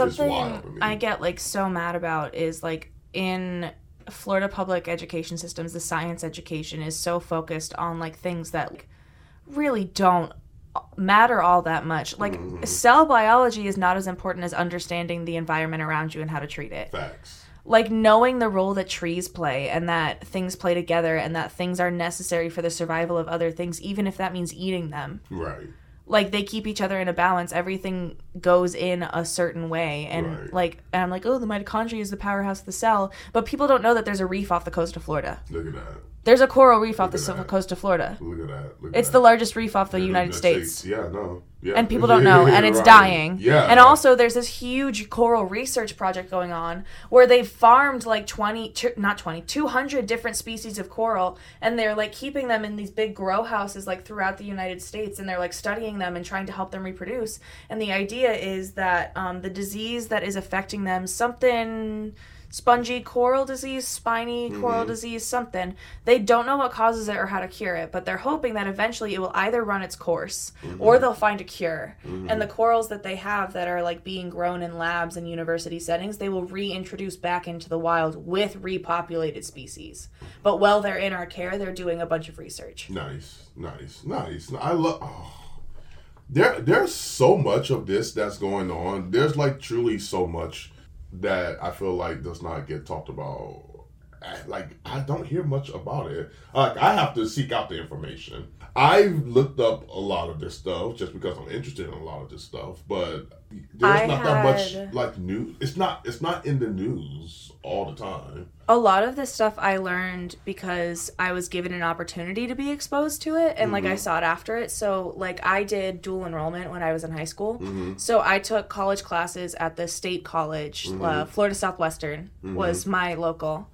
Something wild to me. I get like so mad about is like in Florida public education systems, the science education is so focused on like things that like, really don't matter all that much. Like Mm-hmm. cell biology is not as important as understanding the environment around you and how to treat it. Facts. Like knowing the role that trees play and that things play together and that things are necessary for the survival of other things even if that means eating them Right. Like they keep each other in a balance everything goes in a certain way and Right. like and i'm like oh the mitochondria is the powerhouse of the cell but people don't know that there's a reef off the coast of florida Look at that. There's a coral reef off the that. coast of florida Look at that. Look it's at the largest reef off the Yeah, united states Yeah, no. Yeah. and people don't know and it's Right. dying Yeah. and also there's this huge coral research project going on where they've farmed like 20 not 20 200 different species of coral and they're like keeping them in these big grow houses like throughout the united states and they're like studying them and trying to help them reproduce and the idea is that um, the disease that is affecting them something spongy coral disease spiny mm-hmm. coral disease something they don't know what causes it or how to cure it but they're hoping that eventually it will either run its course mm-hmm. or they'll find a cure mm-hmm. and the corals that they have that are like being grown in labs and university settings they will reintroduce back into the wild with repopulated species but while they're in our care they're doing a bunch of research Nice, nice, nice. I love. Oh. There, there's so much of this that's going on. There's like truly so much that I feel like does not get talked about. I- Like I don't hear much about it. Like I have to seek out the information. I've looked up a lot of this stuff just because I'm interested in a lot of this stuff, but there's I not that much like news. It's not. It's not in the news all the time. a lot of this stuff I learned because I was given an opportunity to be exposed to it and like I mm-hmm. sought after it. So like I did dual enrollment when I was in high school. Mm-hmm. So I took college classes at the state college, uh, mm-hmm. Florida Southwestern was my local.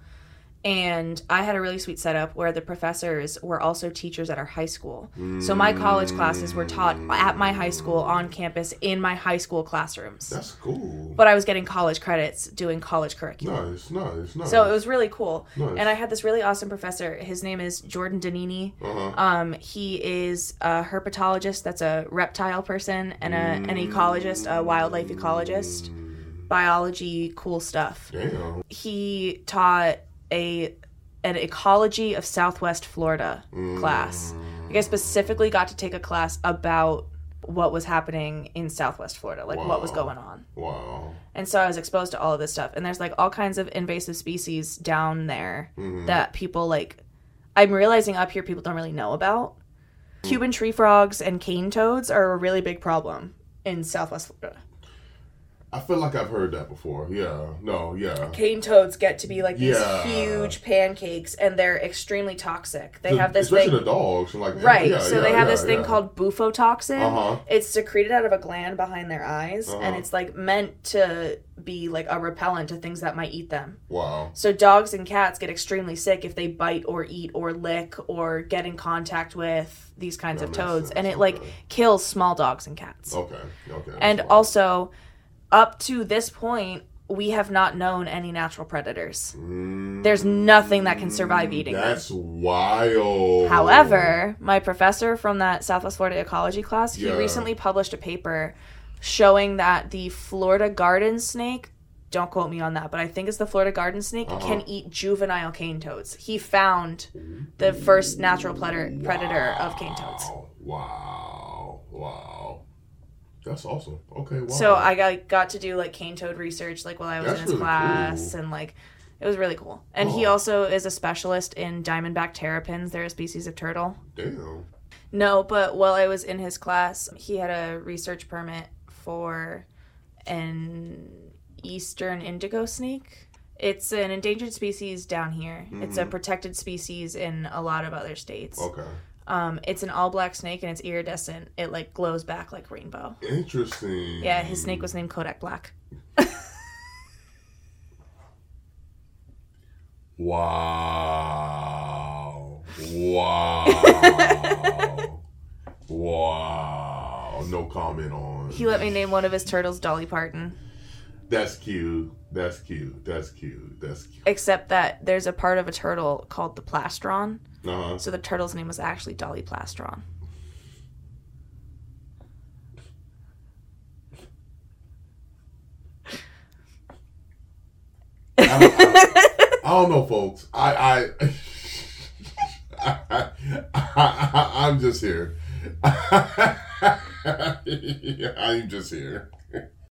And I had a really sweet setup where the professors were also teachers at our high school. So my college classes were taught at my high school on campus in my high school classrooms. That's cool. But I was getting college credits doing college curriculum. Nice, nice, nice. So it was really cool. Nice. And I had this really awesome professor. His name is Jordan Donini. Uh-huh. Um, he is a herpetologist, that's a reptile person, and a, an ecologist, a wildlife ecologist. Biology, cool stuff. Damn. He taught a an ecology of Southwest Florida class. Like I specifically got to take a class about what was happening in Southwest Florida, like what was going on. Wow. And so I was exposed to all of this stuff. And there's like all kinds of invasive species down there mm-hmm. that people like. I'm realizing up here people don't really know about. Cuban tree frogs and cane toads are a really big problem in Southwest Florida. I feel like I've heard that before. Yeah. No. Yeah. Cane toads get to be like these Yeah. huge pancakes and they're extremely toxic. They have this especially thing. the dogs. Like Right, yeah, so yeah, they have this thing called bufotoxin. Uh-huh. It's secreted out of a gland behind their eyes, and Uh-huh. it's like meant to be like a repellent to things that might eat them. Wow. So dogs and cats get extremely sick if they bite or eat or lick or get in contact with these kinds That of toads, sense, and it like kills small dogs and cats. Okay. Okay. and also, up to this point, we have not known any natural predators. There's nothing that can survive eating them. That's wild. However, my professor from that Southwest Florida ecology class, he Yeah. recently published a paper showing that the Florida garden snake, don't quote me on that, but I think it's the Florida garden snake, Uh-huh. can eat juvenile cane toads. He found the first natural predator, predator of cane toads. Wow. That's awesome. Okay. Wow. So I got, got to do like cane toad research like while I was That's in his really class cool. and like it was really cool. And he Oh. also is a specialist in diamondback terrapins. They're a species of turtle. Damn. No, but while I was in his class, he had a research permit for an eastern indigo snake. It's an endangered species down here. It's a mm-hmm. protected species in a lot of other states. Okay. Um, it's an all black snake and it's iridescent. It like glows back like rainbow. Interesting. Yeah, his snake was named Kodak Black. Wow. Wow. wow. No comment on. He let me name one of his turtles Dolly Parton. That's cute. That's cute. That's cute. That's cute. Except that there's a part of a turtle called the plastron. Uh-huh. So the turtle's name was actually Dolly Plastron. I don't, I I don't know, folks. I I, I, am just here. I'm just here.